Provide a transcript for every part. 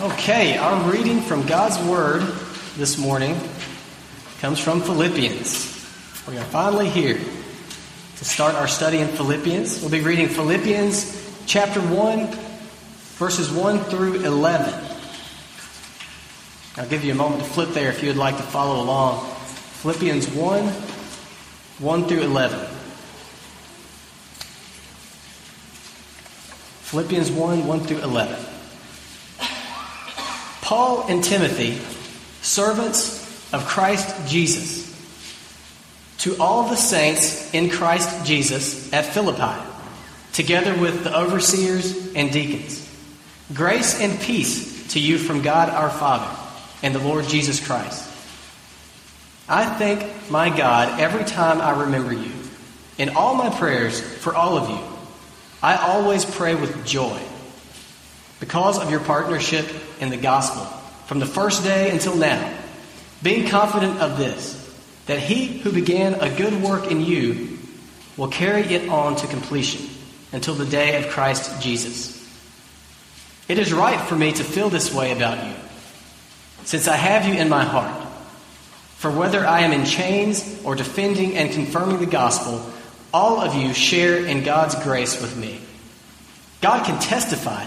Okay, our reading from God's Word this morning comes from Philippians. We are finally here to start our study in Philippians. We'll be reading Philippians chapter 1, verses 1 through 11. I'll give you a moment to flip there if you would like to follow along. Philippians 1, 1 through 11. Philippians 1, 1 through 11. Paul and Timothy, servants of Christ Jesus, to all the saints in Christ Jesus at Philippi, together with the overseers and deacons. Grace and peace to you from God our Father and the Lord Jesus Christ. I thank my God every time I remember you. In all my prayers for all of you, I always pray with joy because of your partnership in the gospel from the first day until now, being confident of this, that he who began a good work in you will carry it on to completion until the day of Christ Jesus. It is right for me to feel this way about you, since I have you in my heart. For whether I am in chains or defending and confirming the gospel, all of you share in God's grace with me. God can testify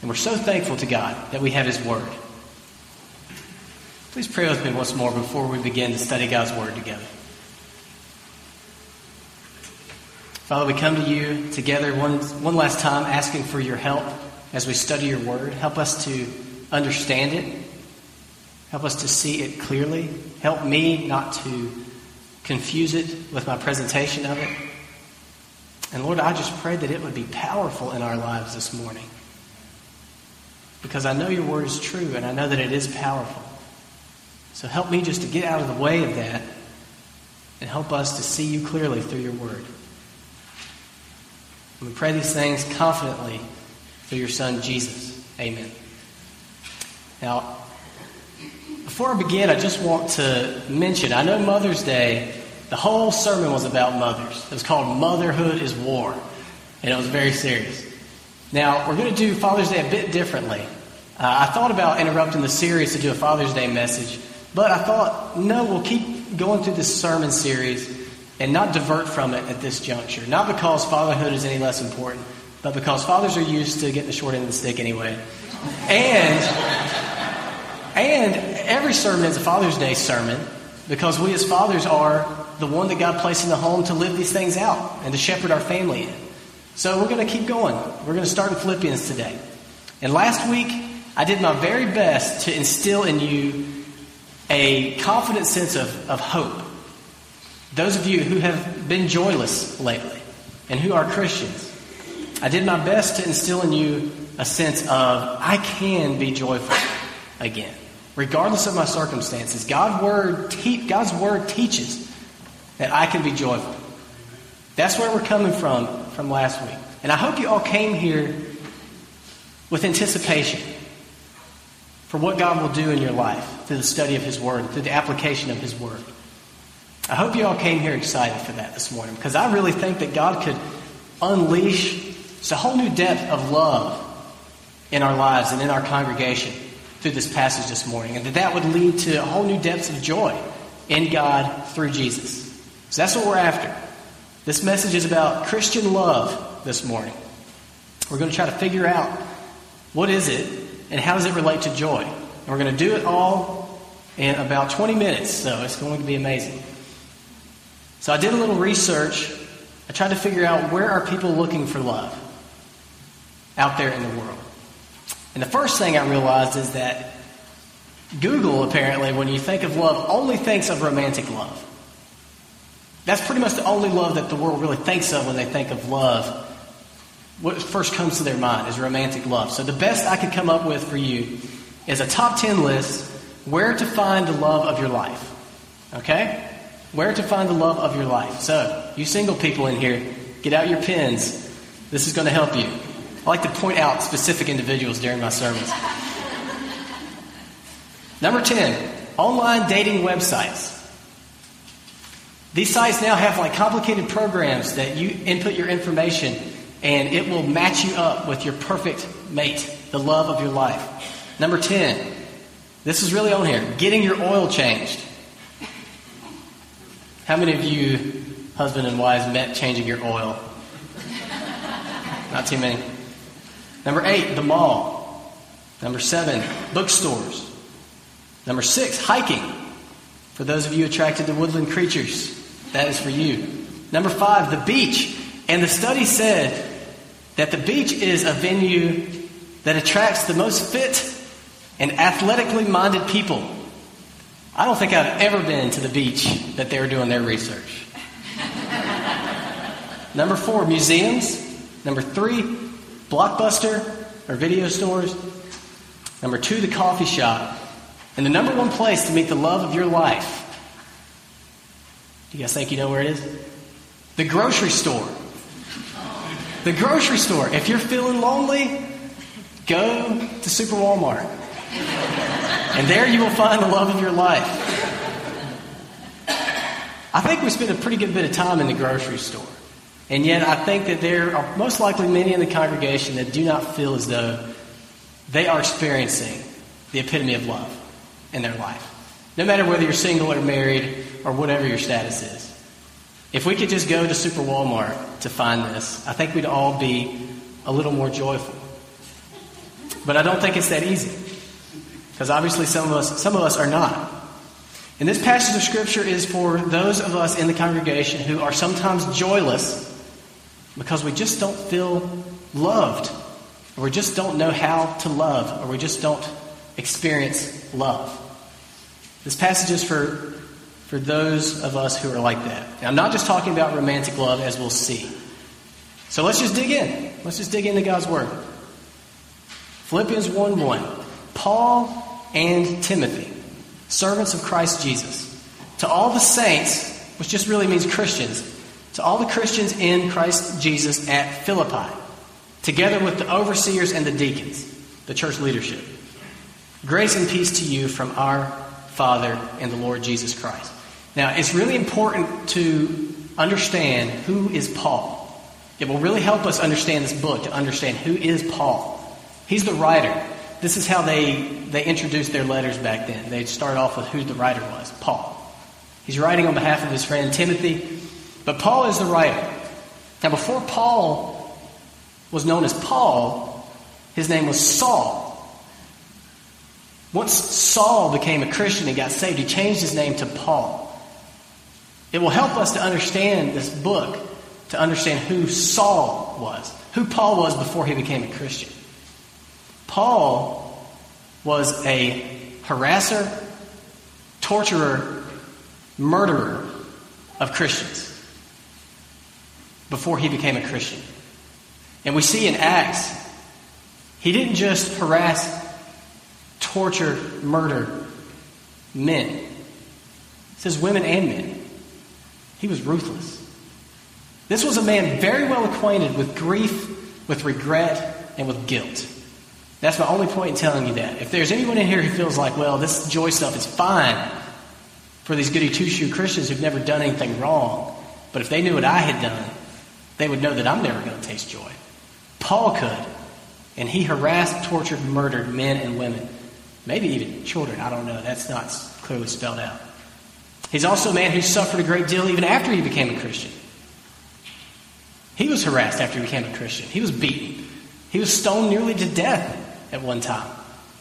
And we're so thankful to God that we have His Word. Please pray with me once more before we begin to study God's Word together. Father, we come to you together one, one last time asking for your help as we study your Word. Help us to understand it. Help us to see it clearly. Help me not to confuse it with my presentation of it. And Lord, I just pray that it would be powerful in our lives this morning because I know your word is true and I know that it is powerful. So help me just to get out of the way of that and help us to see you clearly through your word. And we pray these things confidently through your son Jesus. Amen. Now, before I begin, I just want to mention I know Mother's Day, the whole sermon was about mothers. It was called Motherhood is War, and it was very serious. Now, we're going to do Father's Day a bit differently. Uh, I thought about interrupting the series to do a Father's Day message, but I thought, no, we'll keep going through this sermon series and not divert from it at this juncture. Not because fatherhood is any less important, but because fathers are used to getting the short end of the stick anyway. And, and every sermon is a Father's Day sermon because we as fathers are the one that God placed in the home to live these things out and to shepherd our family in. So we're going to keep going. We're going to start in Philippians today. And last week, I did my very best to instill in you a confident sense of, of hope. Those of you who have been joyless lately and who are Christians, I did my best to instill in you a sense of I can be joyful again, regardless of my circumstances. God's word, te- God's word teaches that I can be joyful. That's where we're coming from from last week. And I hope you all came here with anticipation for what God will do in your life through the study of His Word, through the application of His Word. I hope you all came here excited for that this morning because I really think that God could unleash a whole new depth of love in our lives and in our congregation through this passage this morning, and that that would lead to a whole new depths of joy in God through Jesus. So that's what we're after. This message is about Christian love this morning. We're going to try to figure out what is it and how does it relate to joy. And we're going to do it all in about 20 minutes, so it's going to be amazing. So I did a little research. I tried to figure out where are people looking for love out there in the world. And the first thing I realized is that Google, apparently, when you think of love, only thinks of romantic love. That's pretty much the only love that the world really thinks of when they think of love. What first comes to their mind is romantic love. So the best I could come up with for you is a top 10 list where to find the love of your life. Okay? Where to find the love of your life. So, you single people in here, get out your pens. This is going to help you. I like to point out specific individuals during my sermons. Number 10, online dating websites. These sites now have like complicated programs that you input your information and it will match you up with your perfect mate, the love of your life. Number 10, this is really on here getting your oil changed. How many of you, husband and wives, met changing your oil? Not too many. Number eight, the mall. Number seven, bookstores. Number six, hiking. For those of you attracted to woodland creatures, that is for you. Number five, the beach. And the study said that the beach is a venue that attracts the most fit and athletically minded people. I don't think I've ever been to the beach that they were doing their research. Number four, museums. Number three, blockbuster or video stores. Number two, the coffee shop. And the number one place to meet the love of your life. Do you guys think you know where it is? The grocery store. The grocery store. If you're feeling lonely, go to Super Walmart. And there you will find the love of your life. I think we spend a pretty good bit of time in the grocery store. And yet, I think that there are most likely many in the congregation that do not feel as though they are experiencing the epitome of love in their life. No matter whether you're single or married or whatever your status is. If we could just go to Super Walmart to find this, I think we'd all be a little more joyful. But I don't think it's that easy. Because obviously some of us some of us are not. And this passage of scripture is for those of us in the congregation who are sometimes joyless because we just don't feel loved, or we just don't know how to love, or we just don't experience love. This passage is for, for those of us who are like that. Now, I'm not just talking about romantic love, as we'll see. So let's just dig in. Let's just dig into God's Word. Philippians 1 1. Paul and Timothy, servants of Christ Jesus, to all the saints, which just really means Christians, to all the Christians in Christ Jesus at Philippi, together with the overseers and the deacons, the church leadership. Grace and peace to you from our Father and the Lord Jesus Christ. Now, it's really important to understand who is Paul. It will really help us understand this book to understand who is Paul. He's the writer. This is how they, they introduced their letters back then. They'd start off with who the writer was Paul. He's writing on behalf of his friend Timothy but Paul is the writer. Now, before Paul was known as Paul, his name was Saul. Once Saul became a Christian and got saved, he changed his name to Paul. It will help us to understand this book, to understand who Saul was, who Paul was before he became a Christian. Paul was a harasser, torturer, murderer of Christians before he became a Christian. And we see in Acts, he didn't just harass, torture, murder men. It says women and men. He was ruthless. This was a man very well acquainted with grief, with regret, and with guilt. That's my only point in telling you that. If there's anyone in here who feels like, well, this joy stuff is fine for these goody two shoe Christians who've never done anything wrong, but if they knew what I had done, they would know that I'm never going to taste joy. Paul could. And he harassed, tortured, murdered men and women. Maybe even children. I don't know. That's not clearly spelled out. He's also a man who suffered a great deal even after he became a Christian. He was harassed after he became a Christian. He was beaten. He was stoned nearly to death at one time.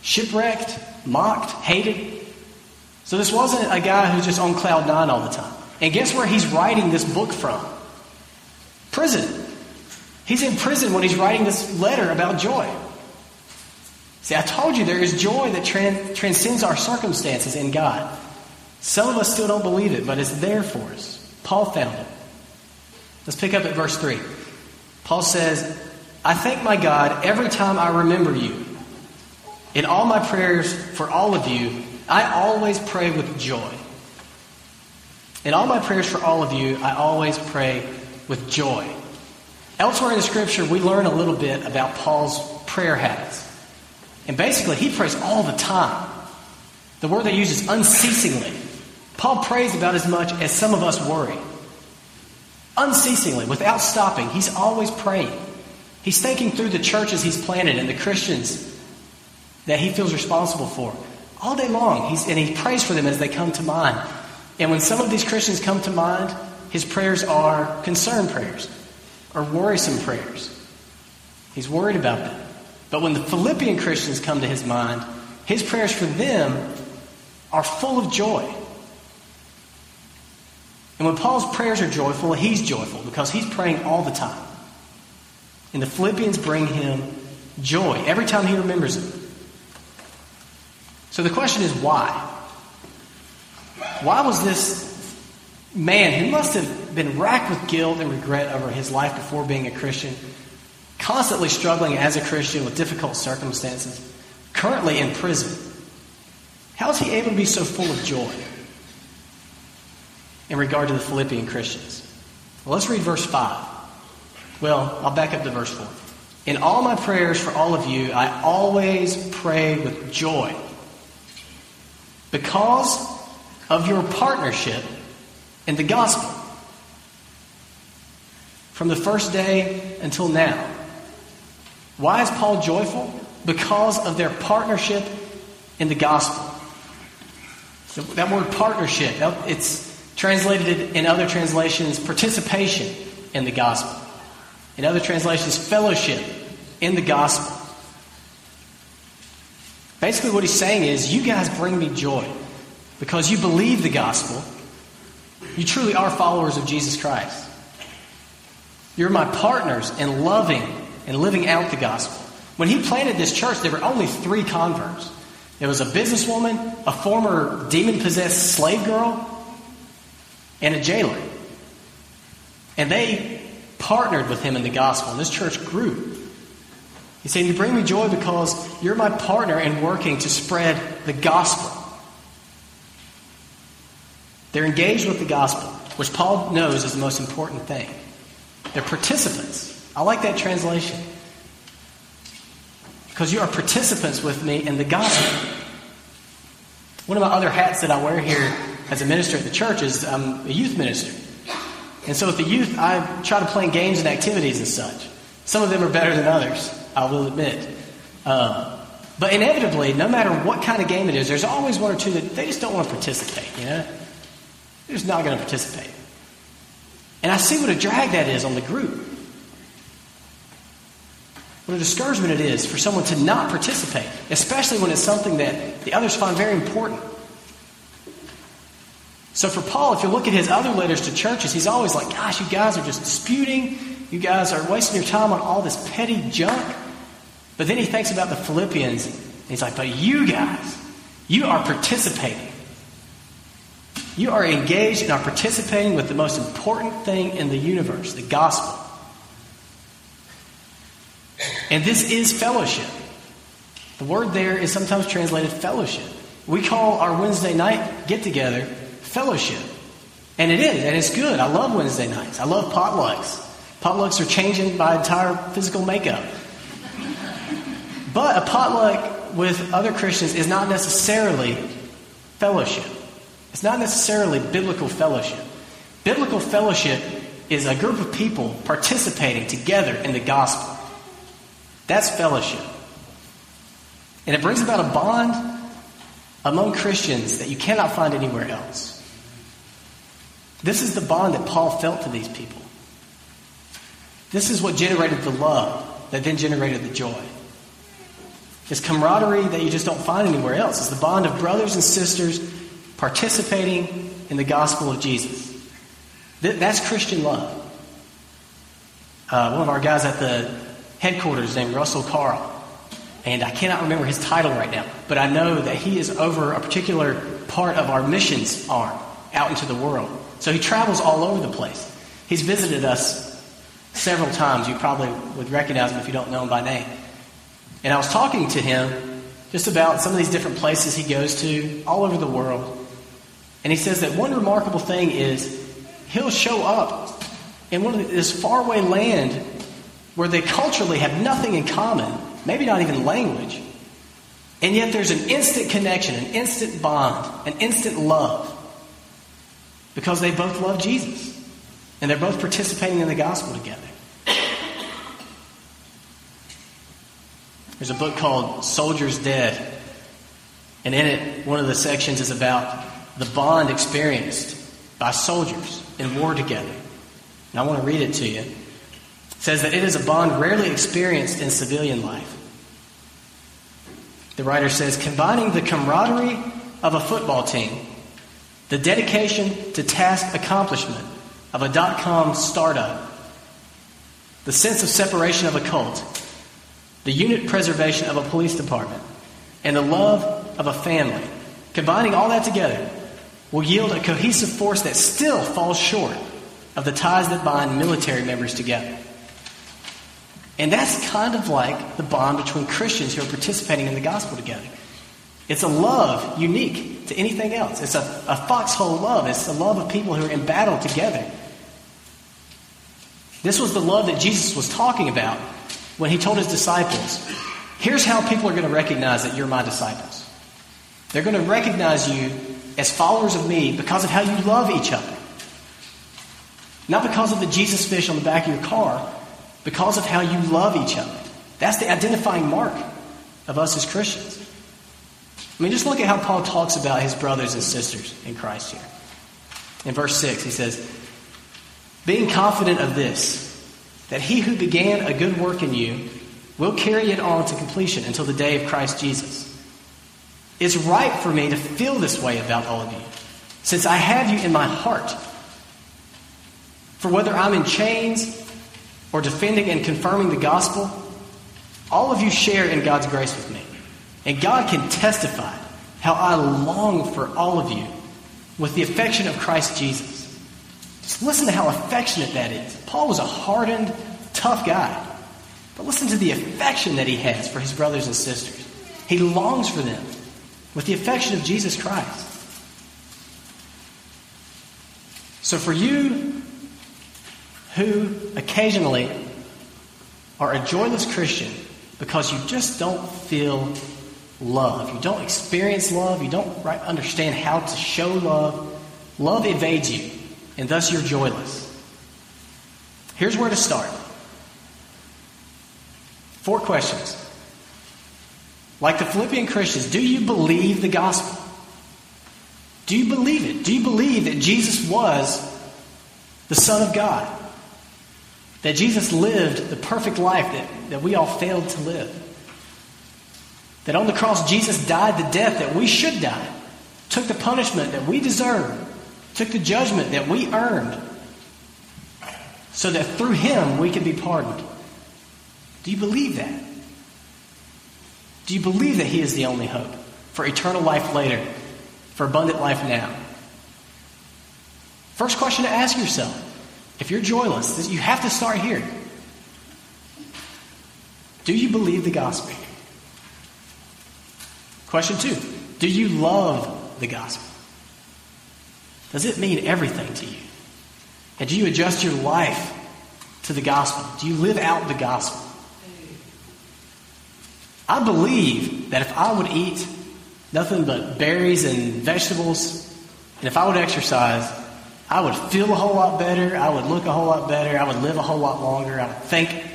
Shipwrecked, mocked, hated. So this wasn't a guy who's just on cloud nine all the time. And guess where he's writing this book from? Prison. He's in prison when he's writing this letter about joy. See, I told you there is joy that trans- transcends our circumstances in God. Some of us still don't believe it, but it's there for us. Paul found it. Let's pick up at verse 3. Paul says, I thank my God every time I remember you. In all my prayers for all of you, I always pray with joy. In all my prayers for all of you, I always pray with joy. Elsewhere in the scripture, we learn a little bit about Paul's prayer habits. And basically, he prays all the time. The word they use is unceasingly. Paul prays about as much as some of us worry. Unceasingly, without stopping, he's always praying. He's thinking through the churches he's planted and the Christians that he feels responsible for all day long. He's, and he prays for them as they come to mind. And when some of these Christians come to mind, his prayers are concern prayers or worrisome prayers. He's worried about them. But when the Philippian Christians come to his mind, his prayers for them are full of joy. And when Paul's prayers are joyful, he's joyful because he's praying all the time. And the Philippians bring him joy every time he remembers it. So the question is why? Why was this man who must have been racked with guilt and regret over his life before being a Christian, constantly struggling as a Christian with difficult circumstances, currently in prison? How is he able to be so full of joy in regard to the Philippian Christians? Well, let's read verse 5. Well, I'll back up to verse 4. In all my prayers for all of you, I always pray with joy because of your partnership in the gospel. From the first day until now. Why is Paul joyful? Because of their partnership in the gospel. So that word partnership, it's translated in other translations participation in the gospel. In other translations, fellowship in the gospel. Basically, what he's saying is, you guys bring me joy because you believe the gospel. You truly are followers of Jesus Christ. You're my partners in loving and living out the gospel. When he planted this church, there were only three converts. There was a businesswoman, a former demon possessed slave girl, and a jailer. And they partnered with him in the gospel, and this church grew. He's saying, You bring me joy because you're my partner in working to spread the gospel. They're engaged with the gospel, which Paul knows is the most important thing. They're participants. I like that translation. Because you are participants with me in the gospel. One of my other hats that I wear here as a minister at the church is I'm a youth minister. And so with the youth, I try to plan games and activities and such. Some of them are better than others. I will admit. Um, but inevitably, no matter what kind of game it is, there's always one or two that they just don't want to participate, you know? They're just not going to participate. And I see what a drag that is on the group. What a discouragement it is for someone to not participate, especially when it's something that the others find very important. So for Paul, if you look at his other letters to churches, he's always like, gosh, you guys are just disputing. You guys are wasting your time on all this petty junk. But then he thinks about the Philippians, and he's like, but you guys, you are participating. You are engaged and are participating with the most important thing in the universe, the gospel. And this is fellowship. The word there is sometimes translated fellowship. We call our Wednesday night get together fellowship. And it is, and it's good. I love Wednesday nights. I love potlucks. Potlucks are changing my entire physical makeup. But a potluck with other Christians is not necessarily fellowship. It's not necessarily biblical fellowship. Biblical fellowship is a group of people participating together in the gospel. That's fellowship. And it brings about a bond among Christians that you cannot find anywhere else. This is the bond that Paul felt to these people. This is what generated the love that then generated the joy. This camaraderie that you just don't find anywhere else. It's the bond of brothers and sisters participating in the gospel of Jesus. That's Christian love. Uh, one of our guys at the headquarters named Russell Carl, and I cannot remember his title right now, but I know that he is over a particular part of our missions arm out into the world. So he travels all over the place. He's visited us several times. You probably would recognize him if you don't know him by name. And I was talking to him just about some of these different places he goes to all over the world. And he says that one remarkable thing is he'll show up in one of this faraway land where they culturally have nothing in common, maybe not even language. And yet there's an instant connection, an instant bond, an instant love because they both love Jesus and they're both participating in the gospel together. There's a book called Soldiers Dead, and in it, one of the sections is about the bond experienced by soldiers in war together. And I want to read it to you. Says that it is a bond rarely experienced in civilian life. The writer says, combining the camaraderie of a football team, the dedication to task accomplishment of a dot com startup, the sense of separation of a cult, the unit preservation of a police department, and the love of a family, combining all that together, will yield a cohesive force that still falls short of the ties that bind military members together. And that's kind of like the bond between Christians who are participating in the gospel together. It's a love unique to anything else. It's a, a foxhole love. It's the love of people who are in battle together. This was the love that Jesus was talking about when he told his disciples, Here's how people are going to recognize that you're my disciples. They're going to recognize you as followers of me because of how you love each other. Not because of the Jesus fish on the back of your car, because of how you love each other. That's the identifying mark of us as Christians. I mean, just look at how Paul talks about his brothers and sisters in Christ here. In verse 6, he says, Being confident of this, that he who began a good work in you will carry it on to completion until the day of Christ Jesus. It's right for me to feel this way about all of you, since I have you in my heart. For whether I'm in chains or defending and confirming the gospel, all of you share in God's grace with me. And God can testify how I long for all of you with the affection of Christ Jesus. Just listen to how affectionate that is. Paul was a hardened, tough guy. But listen to the affection that he has for his brothers and sisters. He longs for them with the affection of Jesus Christ. So, for you who occasionally are a joyless Christian because you just don't feel love, you don't experience love, you don't understand how to show love, love evades you, and thus you're joyless. Here's where to start. Four questions. Like the Philippian Christians, do you believe the gospel? Do you believe it? Do you believe that Jesus was the Son of God? That Jesus lived the perfect life that, that we all failed to live? That on the cross, Jesus died the death that we should die, took the punishment that we deserve, took the judgment that we earned, so that through him we could be pardoned. Do you believe that? Do you believe that He is the only hope for eternal life later, for abundant life now? First question to ask yourself if you're joyless, you have to start here. Do you believe the gospel? Question two Do you love the gospel? Does it mean everything to you? And do you adjust your life to the gospel? Do you live out the gospel? I believe that if I would eat nothing but berries and vegetables, and if I would exercise, I would feel a whole lot better. I would look a whole lot better. I would live a whole lot longer. I would think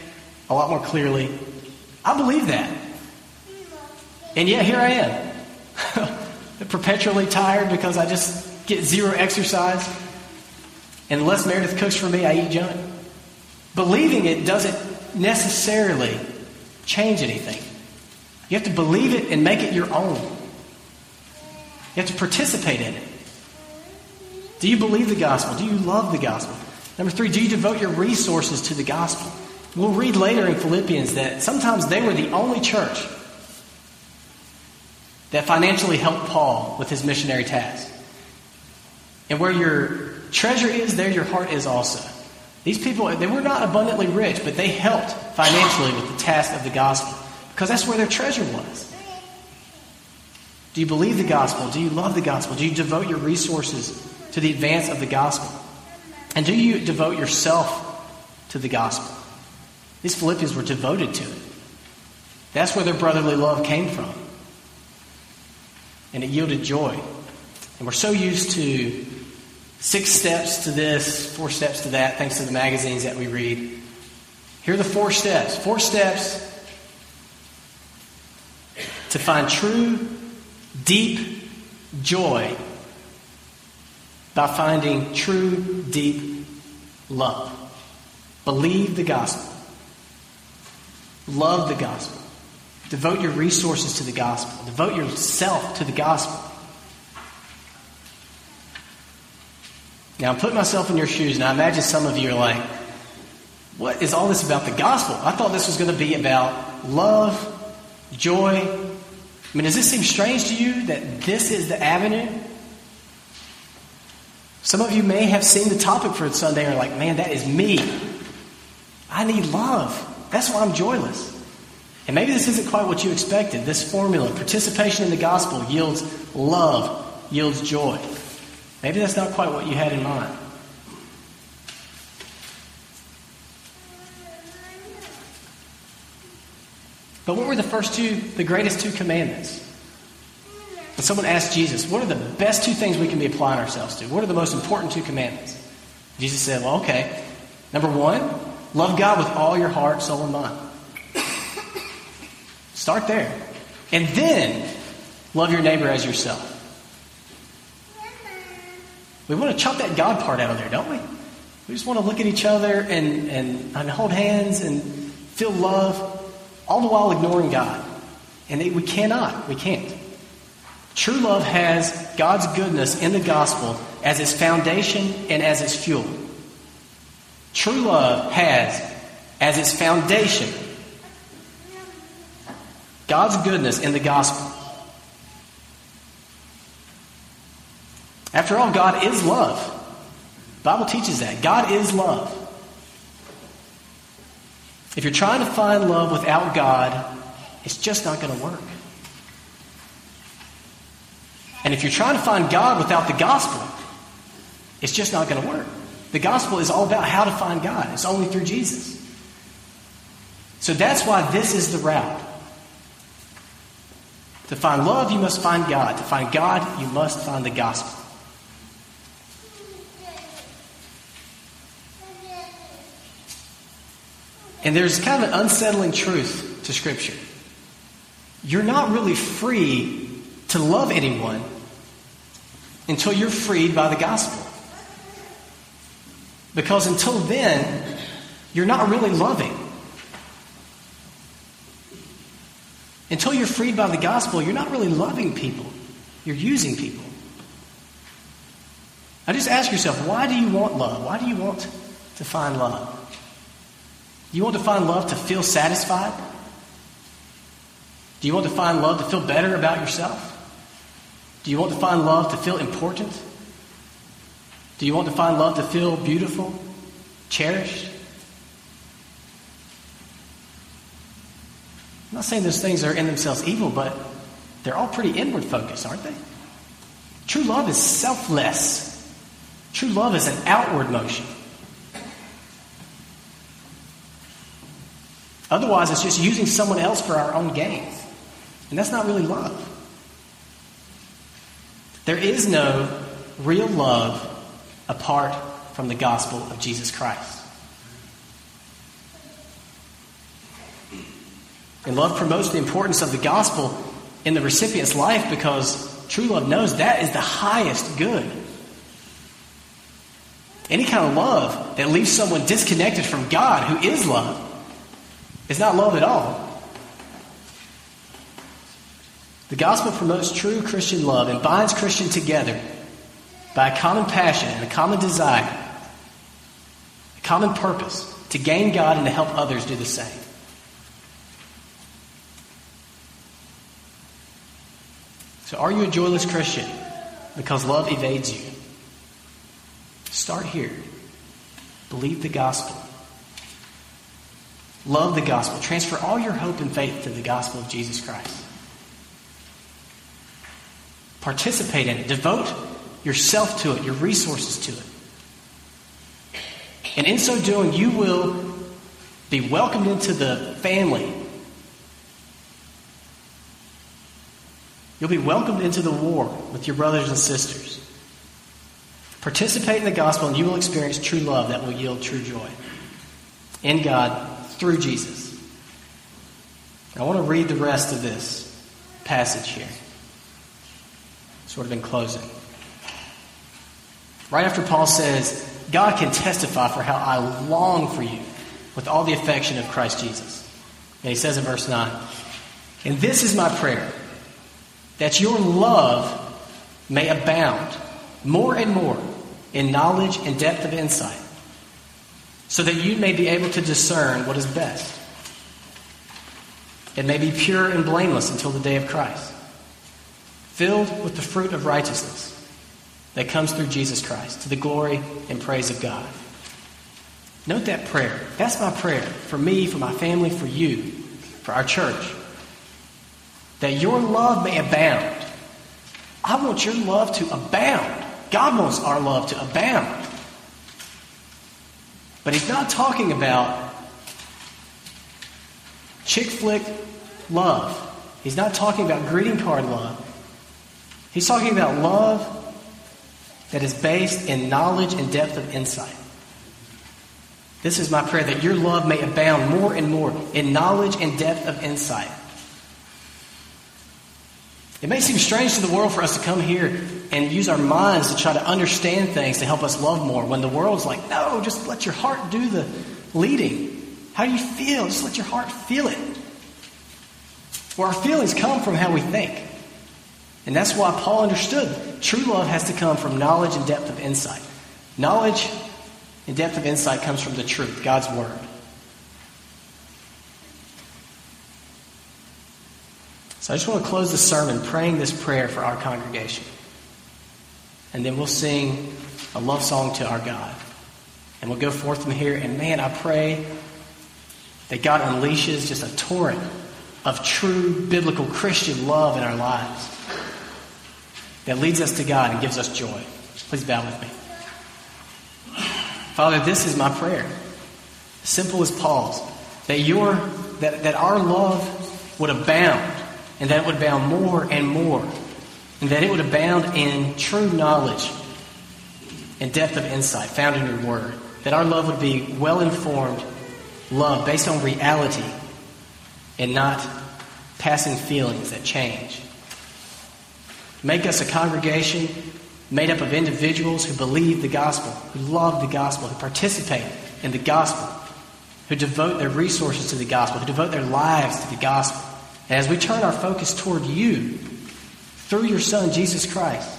a lot more clearly. I believe that. And yet here I am, perpetually tired because I just get zero exercise. And unless Meredith cooks for me, I eat junk. Believing it doesn't necessarily change anything. You have to believe it and make it your own. You have to participate in it. Do you believe the gospel? Do you love the gospel? Number three, do you devote your resources to the gospel? We'll read later in Philippians that sometimes they were the only church that financially helped Paul with his missionary task. And where your treasure is, there your heart is also. These people, they were not abundantly rich, but they helped financially with the task of the gospel because that's where their treasure was. Do you believe the gospel? Do you love the gospel? Do you devote your resources to the advance of the gospel? And do you devote yourself to the gospel? These Philippians were devoted to it. That's where their brotherly love came from. And it yielded joy. And we're so used to six steps to this, four steps to that, thanks to the magazines that we read. Here are the four steps. Four steps to find true, deep joy by finding true, deep love. Believe the gospel. Love the gospel. Devote your resources to the gospel. Devote yourself to the gospel. Now, I'm putting myself in your shoes, and I imagine some of you are like, what is all this about the gospel? I thought this was going to be about love, joy. I mean, does this seem strange to you that this is the avenue? Some of you may have seen the topic for Sunday and are like, man, that is me. I need love. That's why I'm joyless. And maybe this isn't quite what you expected. This formula, participation in the gospel, yields love, yields joy. Maybe that's not quite what you had in mind. But what were the first two, the greatest two commandments? When someone asked Jesus, what are the best two things we can be applying ourselves to? What are the most important two commandments? Jesus said, well, okay. Number one, love God with all your heart, soul, and mind. Start there. And then love your neighbor as yourself. We want to chop that God part out of there, don't we? We just want to look at each other and, and, and hold hands and feel love, all the while ignoring God. And we cannot. We can't. True love has God's goodness in the gospel as its foundation and as its fuel. True love has as its foundation God's goodness in the gospel. After all, God is love. The Bible teaches that. God is love. If you're trying to find love without God, it's just not going to work. If you're trying to find God without the gospel, it's just not going to work. The gospel is all about how to find God, it's only through Jesus. So that's why this is the route. To find love, you must find God. To find God, you must find the gospel. And there's kind of an unsettling truth to Scripture. You're not really free to love anyone until you're freed by the gospel. Because until then, you're not really loving. Until you're freed by the gospel, you're not really loving people, you're using people. I just ask yourself, why do you want love? Why do you want to find love? You want to find love to feel satisfied? Do you want to find love to feel better about yourself? Do you want to find love to feel important? Do you want to find love to feel beautiful, cherished? I'm not saying those things are in themselves evil, but they're all pretty inward focused, aren't they? True love is selfless. True love is an outward motion. Otherwise, it's just using someone else for our own gain. And that's not really love. There is no real love apart from the gospel of Jesus Christ. And love promotes the importance of the gospel in the recipient's life because true love knows that is the highest good. Any kind of love that leaves someone disconnected from God, who is love, is not love at all. The gospel promotes true Christian love and binds Christians together by a common passion and a common desire, a common purpose to gain God and to help others do the same. So, are you a joyless Christian because love evades you? Start here. Believe the gospel. Love the gospel. Transfer all your hope and faith to the gospel of Jesus Christ. Participate in it. Devote yourself to it, your resources to it. And in so doing, you will be welcomed into the family. You'll be welcomed into the war with your brothers and sisters. Participate in the gospel, and you will experience true love that will yield true joy in God through Jesus. I want to read the rest of this passage here, sort of in closing. Right after Paul says, God can testify for how I long for you with all the affection of Christ Jesus. And he says in verse 9, And this is my prayer, that your love may abound more and more in knowledge and depth of insight, so that you may be able to discern what is best. It may be pure and blameless until the day of Christ, filled with the fruit of righteousness that comes through Jesus Christ to the glory and praise of God. Note that prayer. That's my prayer for me, for my family, for you, for our church. That your love may abound. I want your love to abound. God wants our love to abound. But he's not talking about chick flick love. He's not talking about greeting card love. He's talking about love that is based in knowledge and depth of insight. This is my prayer that your love may abound more and more in knowledge and depth of insight. It may seem strange to the world for us to come here and use our minds to try to understand things to help us love more when the world's like, no, just let your heart do the leading. How do you feel? Just let your heart feel it. Well, our feelings come from how we think. And that's why Paul understood true love has to come from knowledge and depth of insight. Knowledge and depth of insight comes from the truth, God's Word. So I just want to close the sermon praying this prayer for our congregation. And then we'll sing a love song to our God. And we'll go forth from here. And man, I pray that God unleashes just a torrent of true biblical Christian love in our lives that leads us to God and gives us joy. Please bow with me. Father, this is my prayer. Simple as Paul's. That your that, that our love would abound, and that it would abound more and more, and that it would abound in true knowledge and depth of insight found in your word. That our love would be well informed love based on reality and not passing feelings that change. Make us a congregation made up of individuals who believe the gospel, who love the gospel, who participate in the gospel, who devote their resources to the gospel, who devote their lives to the gospel. And as we turn our focus toward you through your Son, Jesus Christ,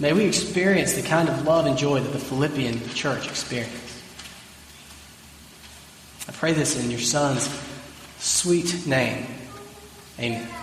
may we experience the kind of love and joy that the Philippian church experienced. I pray this in your Son's sweet name. Amen.